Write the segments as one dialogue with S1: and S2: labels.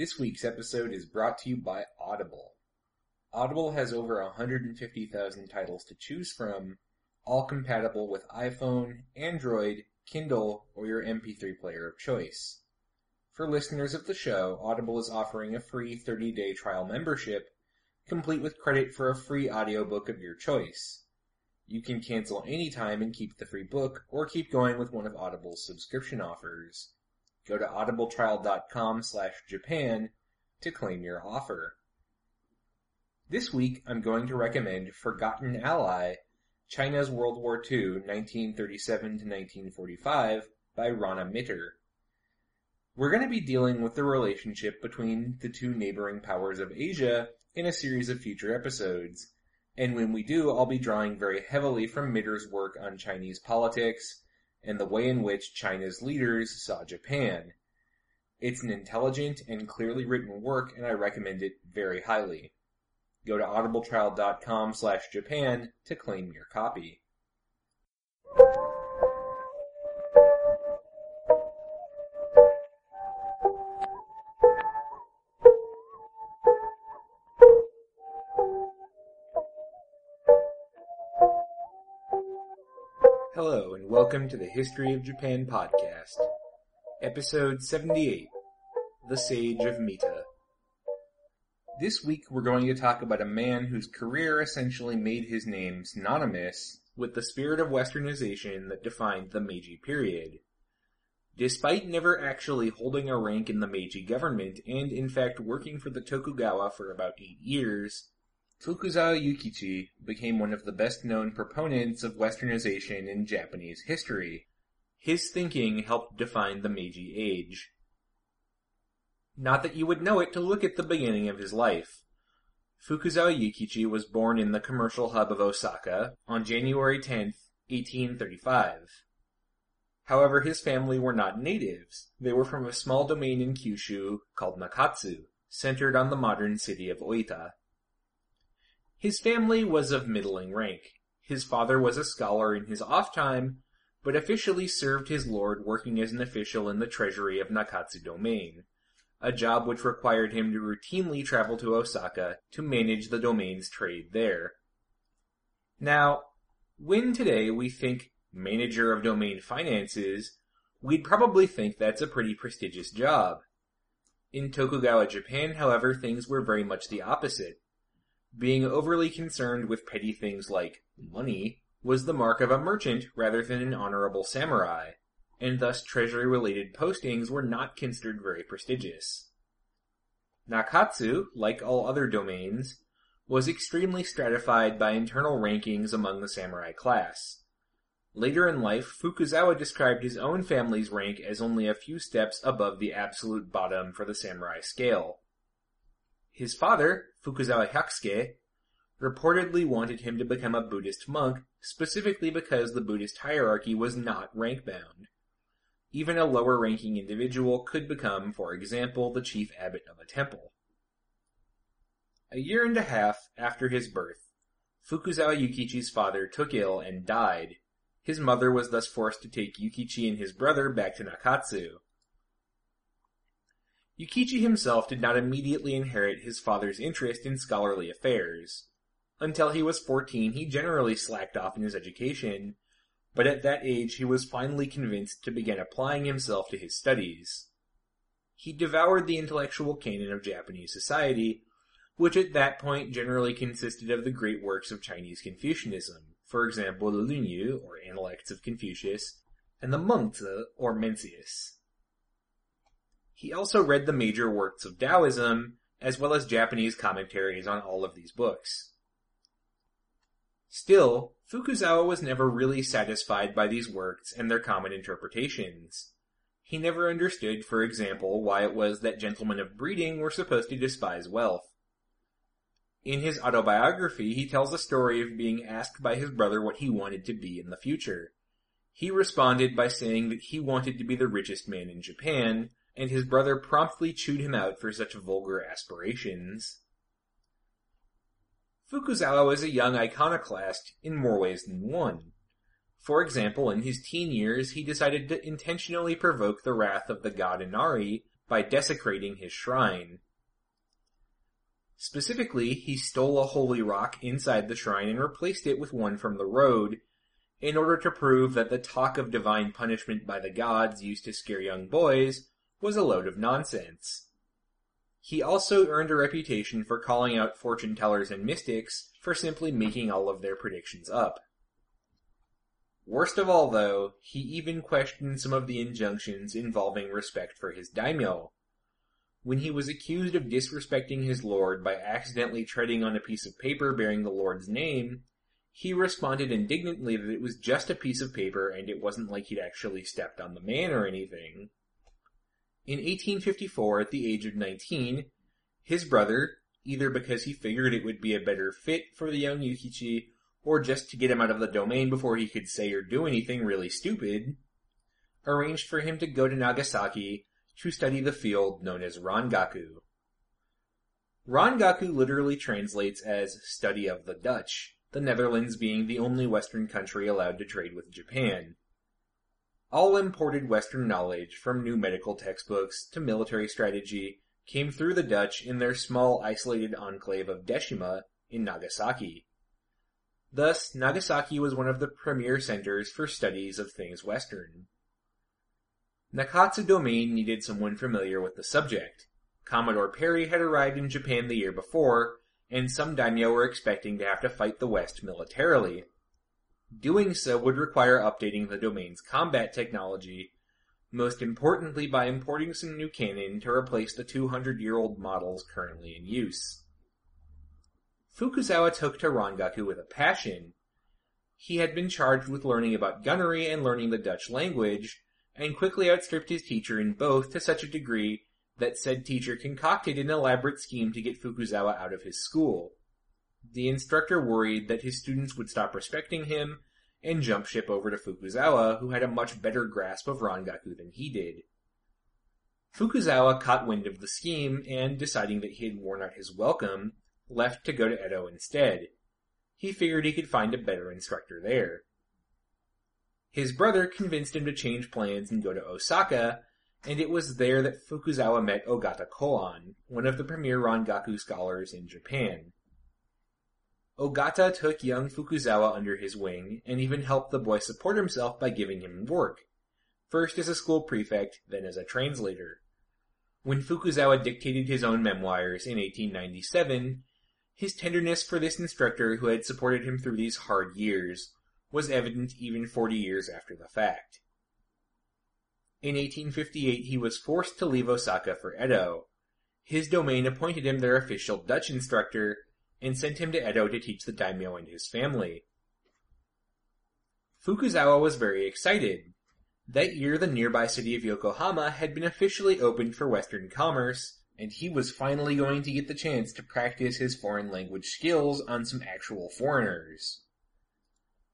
S1: This week's episode is brought to you by Audible. Audible has over 150,000 titles to choose from, all compatible with iPhone, Android, Kindle, or your MP3 player of choice. For listeners of the show, Audible is offering a free 30-day trial membership, complete with credit for a free audiobook of your choice. You can cancel anytime and keep the free book, or keep going with one of Audible's subscription offers. Go to audibletrial.com slash Japan to claim your offer. This week, I'm going to recommend Forgotten Ally, China's World War II, 1937 to 1945, by Rana Mitter. We're going to be dealing with the relationship between the two neighboring powers of Asia in a series of future episodes, and when we do, I'll be drawing very heavily from Mitter's work on Chinese politics and the way in which China's leaders saw Japan. It's an intelligent and clearly written work, and I recommend it very highly. Go to audibletrial.com slash Japan to claim your copy. Welcome to the History of Japan podcast, episode 78, The Sage of Mita. This week we're going to talk about a man whose career essentially made his name synonymous with the spirit of westernization that defined the Meiji period. Despite never actually holding a rank in the Meiji government and in fact working for the Tokugawa for about eight years, Fukuzawa Yukichi became one of the best known proponents of westernization in Japanese history. His thinking helped define the Meiji Age. Not that you would know it to look at the beginning of his life. Fukuzawa Yukichi was born in the commercial hub of Osaka on January 10, 1835. However, his family were not natives. They were from a small domain in Kyushu called Nakatsu, centered on the modern city of Oita. His family was of middling rank. His father was a scholar in his off time, but officially served his lord working as an official in the treasury of Nakatsu domain, a job which required him to routinely travel to Osaka to manage the domain's trade there. Now, when today we think manager of domain finances, we'd probably think that's a pretty prestigious job. In Tokugawa Japan, however, things were very much the opposite. Being overly concerned with petty things like money was the mark of a merchant rather than an honorable samurai, and thus treasury-related postings were not considered very prestigious. Nakatsu, like all other domains, was extremely stratified by internal rankings among the samurai class. Later in life, Fukuzawa described his own family's rank as only a few steps above the absolute bottom for the samurai scale. His father, Fukuzawa Hyakusuke, reportedly wanted him to become a Buddhist monk specifically because the Buddhist hierarchy was not rank-bound. Even a lower-ranking individual could become, for example, the chief abbot of a temple. A year and a half after his birth, Fukuzawa Yukichi's father took ill and died. His mother was thus forced to take Yukichi and his brother back to Nakatsu. Yukichi himself did not immediately inherit his father's interest in scholarly affairs. Until he was 14, he generally slacked off in his education, but at that age he was finally convinced to begin applying himself to his studies. He devoured the intellectual canon of Japanese society, which at that point generally consisted of the great works of Chinese Confucianism, for example the Lunyu, or Analects of Confucius, and the Mengzi, or Mencius. He also read the major works of Taoism, as well as Japanese commentaries on all of these books. Still, Fukuzawa was never really satisfied by these works and their common interpretations. He never understood, for example, why it was that gentlemen of breeding were supposed to despise wealth. In his autobiography, he tells a story of being asked by his brother what he wanted to be in the future. He responded by saying that he wanted to be the richest man in Japan, and his brother promptly chewed him out for such vulgar aspirations. Fukuzawa was a young iconoclast in more ways than one. For example, in his teen years, he decided to intentionally provoke the wrath of the god Inari by desecrating his shrine. Specifically, he stole a holy rock inside the shrine and replaced it with one from the road, in order to prove that the talk of divine punishment by the gods used to scare young boys was a load of nonsense. He also earned a reputation for calling out fortune tellers and mystics for simply making all of their predictions up. Worst of all, though, he even questioned some of the injunctions involving respect for his daimyo. When he was accused of disrespecting his lord by accidentally treading on a piece of paper bearing the lord's name, he responded indignantly that it was just a piece of paper and it wasn't like he'd actually stepped on the man or anything. In 1854, at the age of 19, his brother, either because he figured it would be a better fit for the young Yukichi, or just to get him out of the domain before he could say or do anything really stupid, arranged for him to go to Nagasaki to study the field known as Rangaku. Rangaku literally translates as study of the Dutch, the Netherlands being the only Western country allowed to trade with Japan. All imported Western knowledge, from new medical textbooks to military strategy, came through the Dutch in their small isolated enclave of Deshima in Nagasaki. Thus, Nagasaki was one of the premier centers for studies of things Western. Nakatsu Domain needed someone familiar with the subject. Commodore Perry had arrived in Japan the year before, and some daimyo were expecting to have to fight the West militarily. Doing so would require updating the domain's combat technology, most importantly by importing some new cannon to replace the 200-year-old models currently in use. Fukuzawa took to Rangaku with a passion. He had been charged with learning about gunnery and learning the Dutch language, and quickly outstripped his teacher in both to such a degree that said teacher concocted an elaborate scheme to get Fukuzawa out of his school. The instructor worried that his students would stop respecting him and jump ship over to Fukuzawa, who had a much better grasp of Rangaku than he did. Fukuzawa caught wind of the scheme and, deciding that he had worn out his welcome, left to go to Edo instead. He figured he could find a better instructor there. His brother convinced him to change plans and go to Osaka, and it was there that Fukuzawa met Ogata Koan, one of the premier Rangaku scholars in Japan. Ogata took young Fukuzawa under his wing and even helped the boy support himself by giving him work, first as a school prefect, then as a translator. When Fukuzawa dictated his own memoirs in 1897, his tenderness for this instructor who had supported him through these hard years was evident even 40 years after the fact. In 1858 he was forced to leave Osaka for Edo. His domain appointed him their official Dutch instructor, and sent him to Edo to teach the daimyo and his family. Fukuzawa was very excited. That year the nearby city of Yokohama had been officially opened for Western commerce, and he was finally going to get the chance to practice his foreign language skills on some actual foreigners.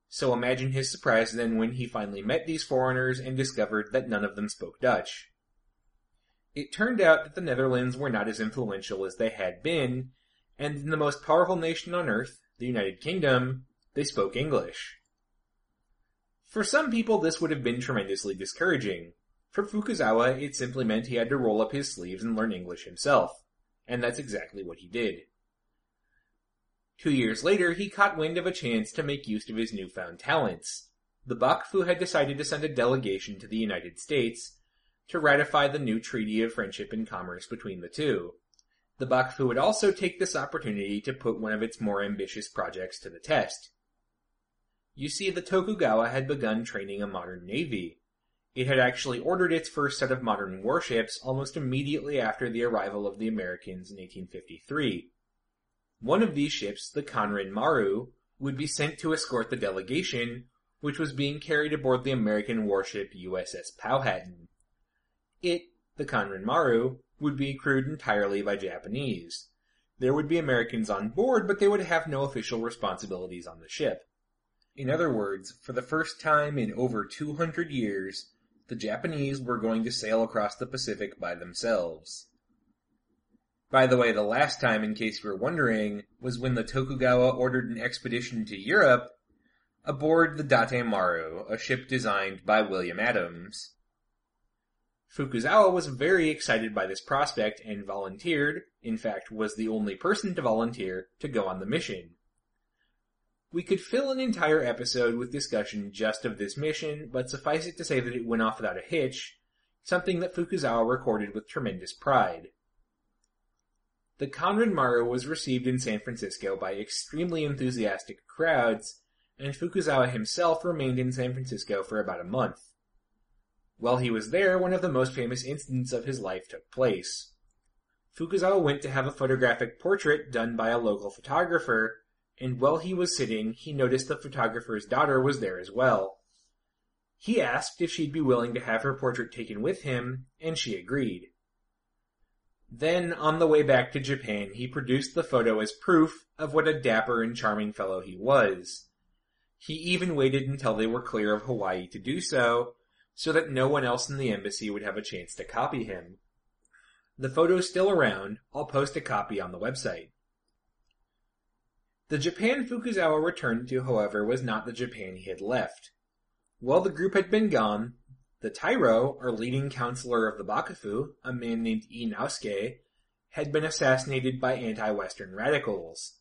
S1: So imagine his surprise then when he finally met these foreigners and discovered that none of them spoke Dutch. It turned out that the Netherlands were not as influential as they had been, and in the most powerful nation on earth, the United Kingdom, they spoke English. For some people, this would have been tremendously discouraging. For Fukuzawa, it simply meant he had to roll up his sleeves and learn English himself. And that's exactly what he did. Two years later, he caught wind of a chance to make use of his newfound talents. The Bakufu had decided to send a delegation to the United States to ratify the new Treaty of Friendship and Commerce between the two. The Bakufu would also take this opportunity to put one of its more ambitious projects to the test. You see, the Tokugawa had begun training a modern navy. It had actually ordered its first set of modern warships almost immediately after the arrival of the Americans in 1853. One of these ships, the Kanrin Maru, would be sent to escort the delegation, which was being carried aboard the American warship USS Powhatan. It, the Kanrin Maru, would be crewed entirely by Japanese. There would be Americans on board, but they would have no official responsibilities on the ship. In other words, for the first time in over 200 years, the Japanese were going to sail across the Pacific by themselves. By the way, the last time, in case you were wondering, was when the Tokugawa ordered an expedition to Europe aboard the Date Maru, a ship designed by William Adams. Fukuzawa was very excited by this prospect and volunteered, in fact was the only person to volunteer, to go on the mission. We could fill an entire episode with discussion just of this mission, but suffice it to say that it went off without a hitch, something that Fukuzawa recorded with tremendous pride. The Kanrin Maru was received in San Francisco by extremely enthusiastic crowds, and Fukuzawa himself remained in San Francisco for about a month. While he was there, one of the most famous incidents of his life took place. Fukuzawa went to have a photographic portrait done by a local photographer, and while he was sitting, he noticed the photographer's daughter was there as well. He asked if she'd be willing to have her portrait taken with him, and she agreed. Then, on the way back to Japan, he produced the photo as proof of what a dapper and charming fellow he was. He even waited until they were clear of Hawaii to do so, so that no one else in the embassy would have a chance to copy him. The photo's still around, I'll post a copy on the website. The Japan Fukuzawa returned to, however, was not the Japan he had left. While the group had been gone, the Tairo, or leading counselor of the Bakufu, a man named Ii Naosuke, had been assassinated by anti-Western radicals.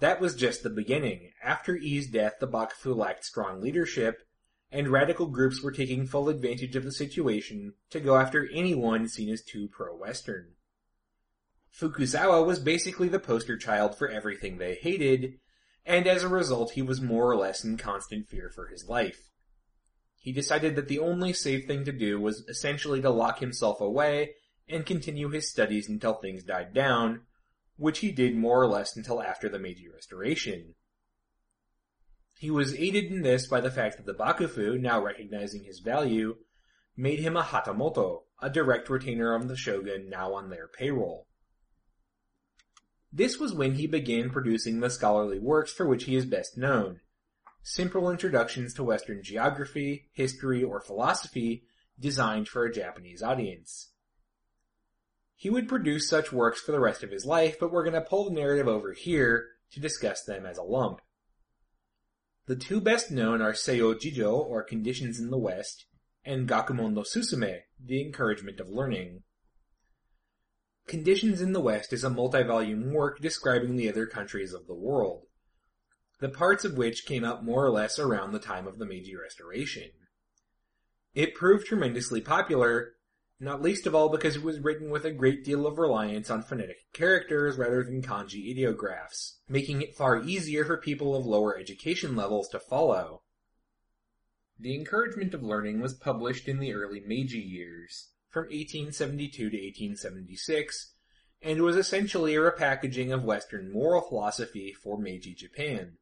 S1: That was just the beginning. After Ii's death, the Bakufu lacked strong leadership, and radical groups were taking full advantage of the situation to go after anyone seen as too pro-Western. Fukuzawa was basically the poster child for everything they hated, and as a result he was more or less in constant fear for his life. He decided that the only safe thing to do was essentially to lock himself away and continue his studies until things died down, which he did more or less until after the Meiji Restoration. He was aided in this by the fact that the Bakufu, now recognizing his value, made him a Hatamoto, a direct retainer of the shogun now on their payroll. This was when he began producing the scholarly works for which he is best known. Simple introductions to Western geography, history, or philosophy designed for a Japanese audience. He would produce such works for the rest of his life, but we're going to pull the narrative over here to discuss them as a lump. The two best known are Seiyo Jijo, or Conditions in the West, and Gakumon no Susume, The Encouragement of Learning. Conditions in the West is a multi-volume work describing the other countries of the world, the parts of which came out more or less around the time of the Meiji Restoration. It proved tremendously popular, not least of all because it was written with a great deal of reliance on phonetic characters rather than kanji ideographs, making it far easier for people of lower education levels to follow. The Encouragement of Learning was published in the early Meiji years, from 1872 to 1876, and was essentially a repackaging of Western moral philosophy for Meiji Japan.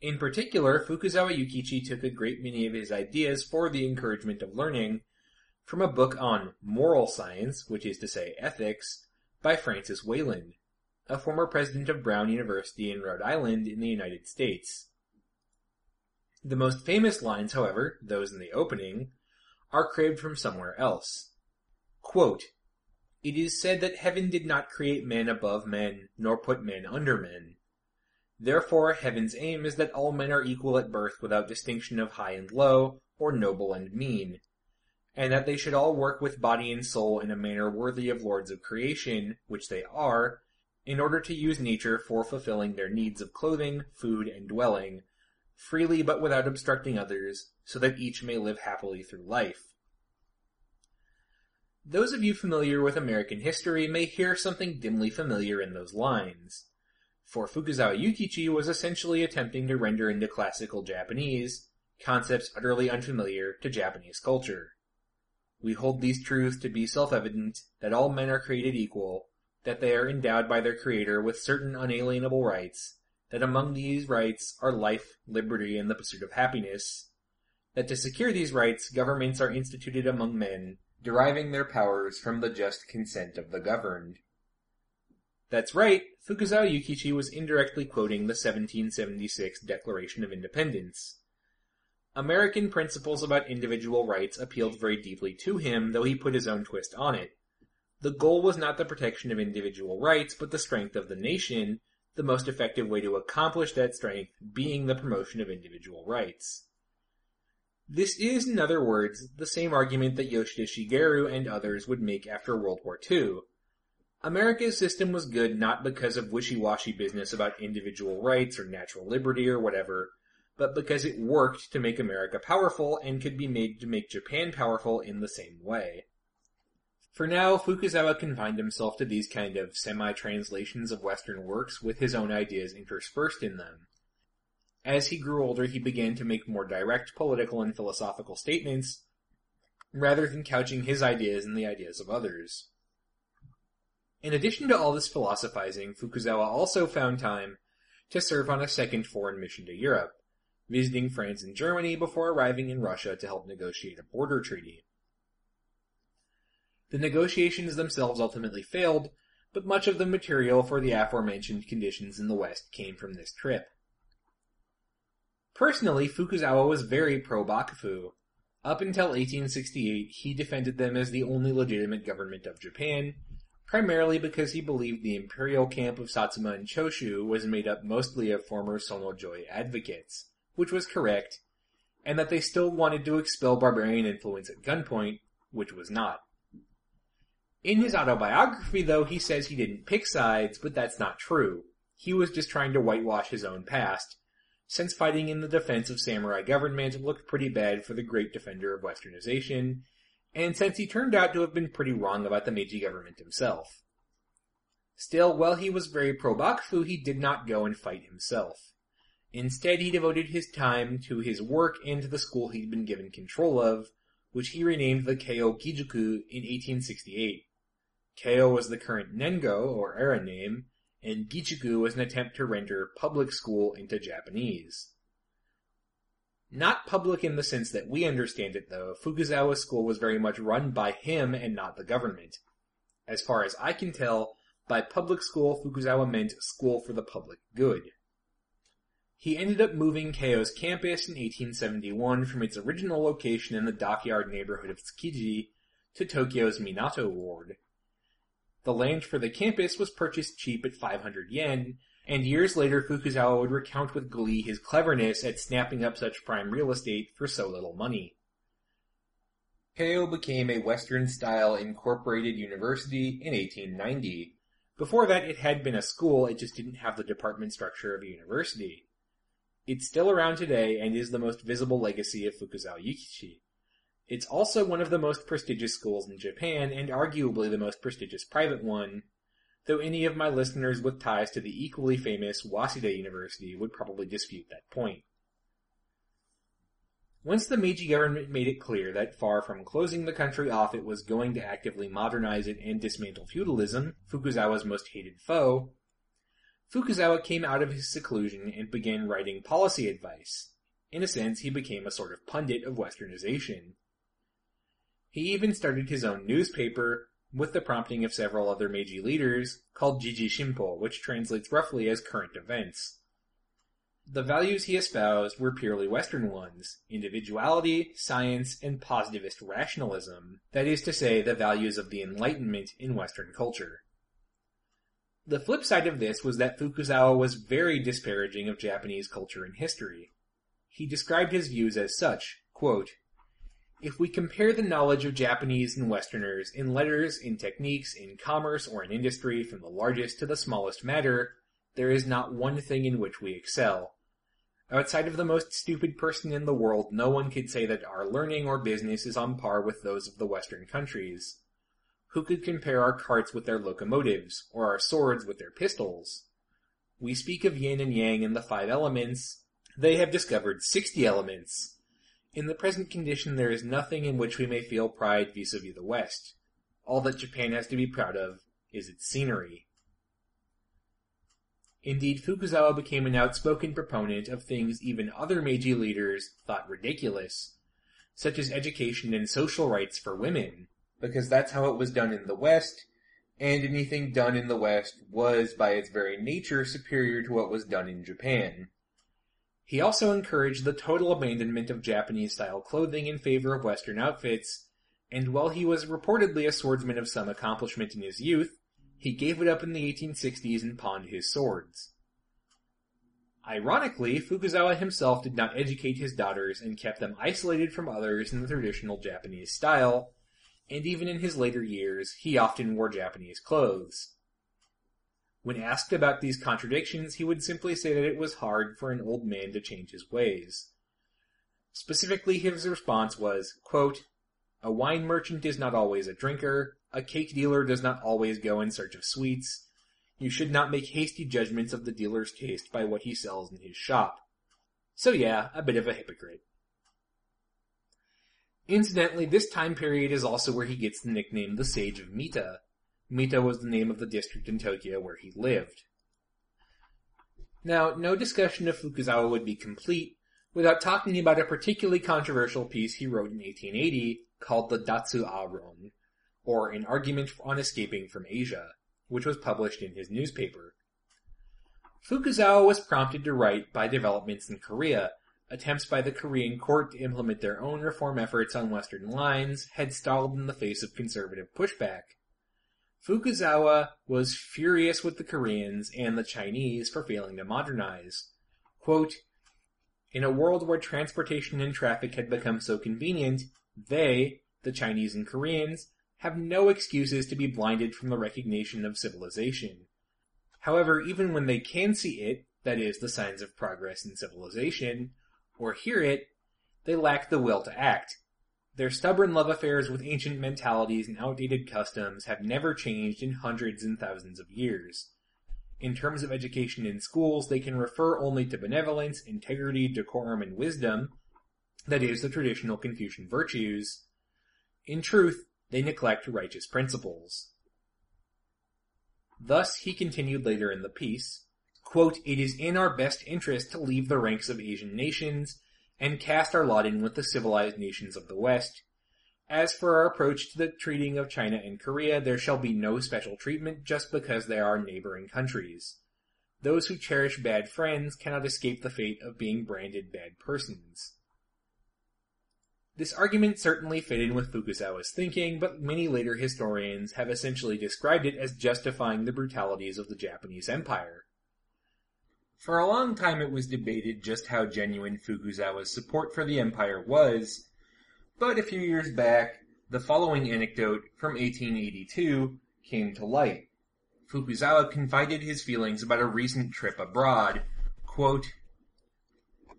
S1: In particular, Fukuzawa Yukichi took a great many of his ideas for the encouragement of learning from a book on moral science, which is to say ethics, by Francis Wayland, a former president of Brown University in Rhode Island in the United States. The most famous lines, however, those in the opening, are craved from somewhere else. Quote, it is said that heaven did not create men above men, nor put men under men. Therefore, heaven's aim is that all men are equal at birth without distinction of high and low, or noble and mean, and that they should all work with body and soul in a manner worthy of lords of creation, which they are, in order to use nature for fulfilling their needs of clothing, food, and dwelling, freely but without obstructing others, so that each may live happily through life. Those of you familiar with American history may hear something dimly familiar in those lines. For Fukuzawa Yukichi was essentially attempting to render into classical Japanese concepts utterly unfamiliar to Japanese culture. We hold these truths to be self-evident that all men are created equal, that they are endowed by their creator with certain unalienable rights, that among these rights are life, liberty, and the pursuit of happiness, that to secure these rights, governments are instituted among men, deriving their powers from the just consent of the governed. That's right, Fukuzawa Yukichi was indirectly quoting the 1776 Declaration of Independence. American principles about individual rights appealed very deeply to him, though he put his own twist on it. The goal was not the protection of individual rights, but the strength of the nation, the most effective way to accomplish that strength being the promotion of individual rights. This is, in other words, the same argument that Yoshida Shigeru and others would make after World War II. America's system was good not because of wishy-washy business about individual rights or natural liberty or whatever, but because it worked to make America powerful and could be made to make Japan powerful in the same way. For now, Fukuzawa confined himself to these kind of semi-translations of Western works with his own ideas interspersed in them. As he grew older, he began to make more direct political and philosophical statements, rather than couching his ideas in the ideas of others. In addition to all this philosophizing, Fukuzawa also found time to serve on a second foreign mission to Europe, visiting France and Germany before arriving in Russia to help negotiate a border treaty. The negotiations themselves ultimately failed, but much of the material for the aforementioned conditions in the West came from this trip. Personally, Fukuzawa was very pro-Bakufu. Up until 1868, he defended them as the only legitimate government of Japan, primarily because he believed the imperial camp of Satsuma and Choshu was made up mostly of former Sonno-joi advocates, which was correct, and that they still wanted to expel barbarian influence at gunpoint, which was not. In his autobiography, though, he says he didn't pick sides, but that's not true. He was just trying to whitewash his own past, since fighting in the defense of samurai government looked pretty bad for the great defender of westernization, and since he turned out to have been pretty wrong about the Meiji government himself. Still, while he was very pro-Bakufu, he did not go and fight himself. Instead, he devoted his time to his work and to the school he'd been given control of, which he renamed the Keio Gijuku in 1868. Keio was the current Nengo, or era name, and Gijuku was an attempt to render public school into Japanese. Not public in the sense that we understand it, though. Fukuzawa's school was very much run by him and not the government. As far as I can tell, by public school, Fukuzawa meant school for the public good. He ended up moving Keio's campus in 1871 from its original location in the dockyard neighborhood of Tsukiji to Tokyo's Minato ward. The land for the campus was purchased cheap at 500 yen, and years later Fukuzawa would recount with glee his cleverness at snapping up such prime real estate for so little money. Keio became a Western-style incorporated university in 1890. Before that, it had been a school, it just didn't have the department structure of a university. It's still around today and is the most visible legacy of Fukuzawa Yukichi. It's also one of the most prestigious schools in Japan and arguably the most prestigious private one, though any of my listeners with ties to the equally famous Waseda University would probably dispute that point. Once the Meiji government made it clear that far from closing the country off it was going to actively modernize it and dismantle feudalism, Fukuzawa's most hated foe, Fukuzawa came out of his seclusion and began writing policy advice. In a sense, he became a sort of pundit of westernization. He even started his own newspaper, with the prompting of several other Meiji leaders, called Jiji Shimpo, which translates roughly as current events. The values he espoused were purely Western ones, individuality, science, and positivist rationalism, that is to say, the values of the Enlightenment in Western culture. The flip side of this was that Fukuzawa was very disparaging of Japanese culture and history. He described his views as such, quote, if we compare the knowledge of Japanese and Westerners in letters, in techniques, in commerce, or in industry from the largest to the smallest matter, there is not one thing in which we excel. Outside of the most stupid person in the world, no one could say that our learning or business is on par with those of the Western countries. Who could compare our carts with their locomotives, or our swords with their pistols? We speak of yin and yang and the five elements. They have discovered sixty elements. In the present condition, there is nothing in which we may feel pride vis-a-vis the West. All that Japan has to be proud of is its scenery. Indeed, Fukuzawa became an outspoken proponent of things even other Meiji leaders thought ridiculous, such as education and social rights for women, because that's how it was done in the West, and anything done in the West was, by its very nature, superior to what was done in Japan. He also encouraged the total abandonment of Japanese style clothing in favor of Western outfits, and while he was reportedly a swordsman of some accomplishment in his youth, he gave it up in the 1860s and pawned his swords. Ironically, Fukuzawa himself did not educate his daughters and kept them isolated from others in the traditional Japanese style, and even in his later years, he often wore Japanese clothes. When asked about these contradictions, he would simply say that it was hard for an old man to change his ways. Specifically, his response was, quote, A wine merchant is not always a drinker, a cake dealer does not always go in search of sweets, you should not make hasty judgments of the dealer's taste by what he sells in his shop. So yeah, a bit of a hypocrite. Incidentally, this time period is also where he gets the nickname the Sage of Mita. Mita was the name of the district in Tokyo where he lived. Now, no discussion of Fukuzawa would be complete without talking about a particularly controversial piece he wrote in 1880 called the Datsu-a Ron, or An Argument on Escaping from Asia which was published in his newspaper. Fukuzawa was prompted to write by developments in Korea. Attempts by the Korean court to implement their own reform efforts on Western lines had stalled in the face of conservative pushback. Fukuzawa was furious with the Koreans and the Chinese for failing to modernize. Quote, in a world where transportation and traffic had become so convenient, they, the Chinese and Koreans, have no excuses to be blinded from the recognition of civilization. However, even when they can see it, that is, the signs of progress in civilization, or hear it, they lack the will to act. Their stubborn love affairs with ancient mentalities and outdated customs have never changed in hundreds and thousands of years. In terms of education in schools, they can refer only to benevolence, integrity, decorum, and wisdom, that is, the traditional Confucian virtues. In truth, they neglect righteous principles. Thus, he continued later in the piece, quote, It is in our best interest to leave the ranks of Asian nations and cast our lot in with the civilized nations of the West. As for our approach to the treating of China and Korea, there shall be no special treatment just because they are neighboring countries. Those who cherish bad friends cannot escape the fate of being branded bad persons. This argument certainly fit in with Fukuzawa's thinking, but many later historians have essentially described it as justifying the brutalities of the Japanese Empire. For a long time it was debated just how genuine Fukuzawa's support for the empire was, but a few years back, the following anecdote from 1882 came to light. Fukuzawa confided his feelings about a recent trip abroad. Quote,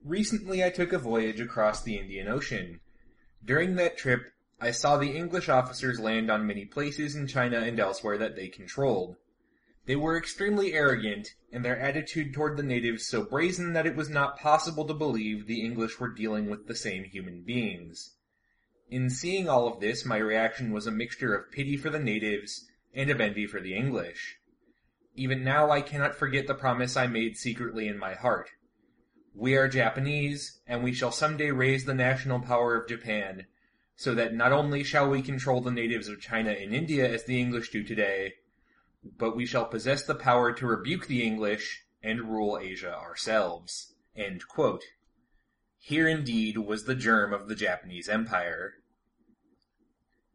S1: Recently I took a voyage across the Indian Ocean. During that trip, I saw the English officers land on many places in China and elsewhere that they controlled. They were extremely arrogant, and their attitude toward the natives so brazen that it was not possible to believe the English were dealing with the same human beings. In seeing all of this, my reaction was a mixture of pity for the natives and of envy for the English. Even now I cannot forget the promise I made secretly in my heart. We are Japanese, and we shall someday raise the national power of Japan, so that not only shall we control the natives of China and India as the English do today, but we shall possess the power to rebuke the English and rule Asia ourselves. Here indeed was the germ of the Japanese Empire.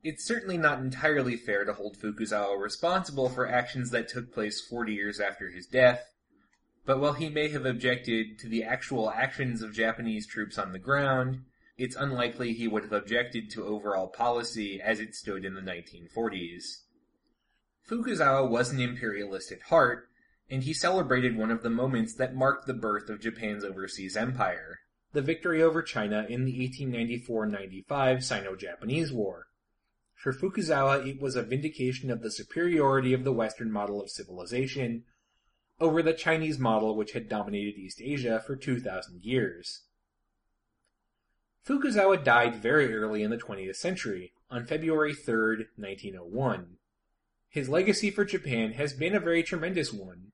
S1: It's certainly not entirely fair to hold Fukuzawa responsible for actions that took place 40 years after his death, but while he may have objected to the actual actions of Japanese troops on the ground, it's unlikely he would have objected to overall policy as it stood in the 1940s. Fukuzawa was an imperialist at heart, and he celebrated one of the moments that marked the birth of Japan's overseas empire, the victory over China in the 1894-95 Sino-Japanese War. For Fukuzawa, it was a vindication of the superiority of the Western model of civilization over the Chinese model which had dominated East Asia for 2,000 years. Fukuzawa died very early in the 20th century, on February 3, 1901. His legacy for Japan has been a very tremendous one.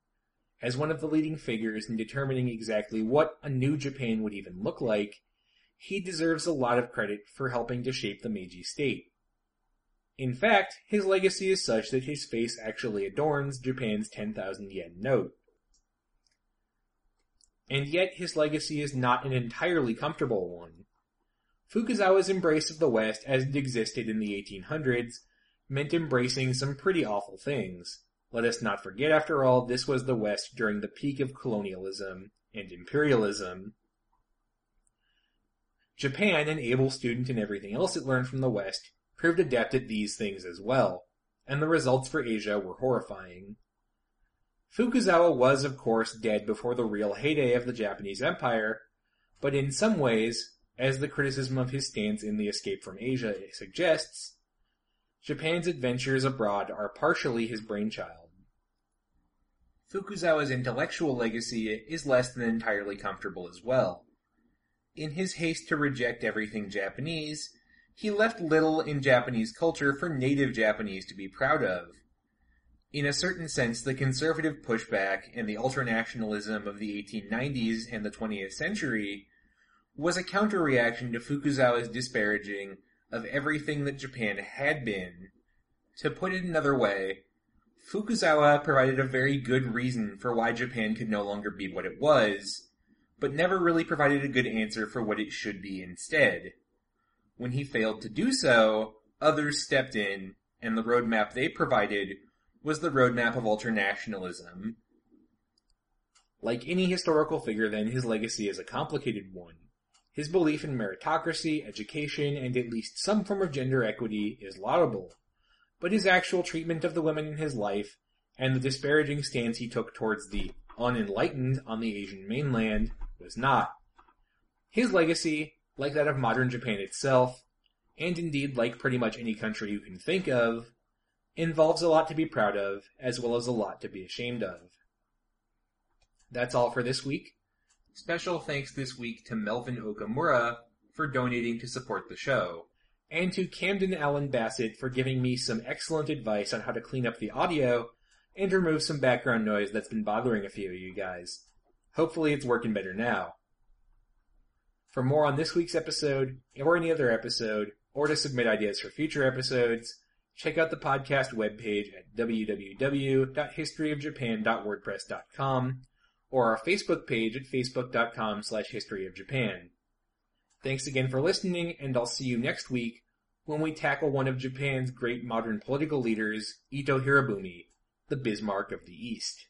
S1: As one of the leading figures in determining exactly what a new Japan would even look like, he deserves a lot of credit for helping to shape the Meiji state. In fact, his legacy is such that his face actually adorns Japan's 10,000 yen note. And yet his legacy is not an entirely comfortable one. Fukuzawa's embrace of the West as it existed in the 1800s meant embracing some pretty awful things. Let us not forget, after all, this was the West during the peak of colonialism, and imperialism. Japan, an able student in everything else it learned from the West, proved adept at these things as well, and the results for Asia were horrifying. Fukuzawa was, of course, dead before the real heyday of the Japanese Empire, but in some ways, as the criticism of his stance in The Escape from Asia suggests, Japan's adventures abroad are partially his brainchild. Fukuzawa's intellectual legacy is less than entirely comfortable as well. In his haste to reject everything Japanese, he left little in Japanese culture for native Japanese to be proud of. In a certain sense, the conservative pushback and the ultranationalism of the 1890s and the 20th century was a counter-reaction to Fukuzawa's disparaging of everything that Japan had been. To put it another way, Fukuzawa provided a very good reason for why Japan could no longer be what it was, but never really provided a good answer for what it should be instead. When he failed to do so, others stepped in, and the roadmap they provided was the roadmap of ultranationalism. Like any historical figure then, his legacy is a complicated one. His belief in meritocracy, education, and at least some form of gender equity is laudable, but his actual treatment of the women in his life, and the disparaging stance he took towards the unenlightened on the Asian mainland, was not. His legacy, like that of modern Japan itself, and indeed like pretty much any country you can think of, involves a lot to be proud of, as well as a lot to be ashamed of. That's all for this week. Special thanks this week to Melvin Okamura for donating to support the show, and to Camden Allen Bassett for giving me some excellent advice on how to clean up the audio and remove some background noise that's been bothering a few of you guys. Hopefully it's working better now. For more on this week's episode, or any other episode, or to submit ideas for future episodes, check out the podcast webpage at www.historyofjapan.wordpress.com or our Facebook page at facebook.com slash historyofjapan. Thanks again for listening, and I'll see you next week when we tackle one of Japan's great modern political leaders, Ito Hirobumi, the Bismarck of the East.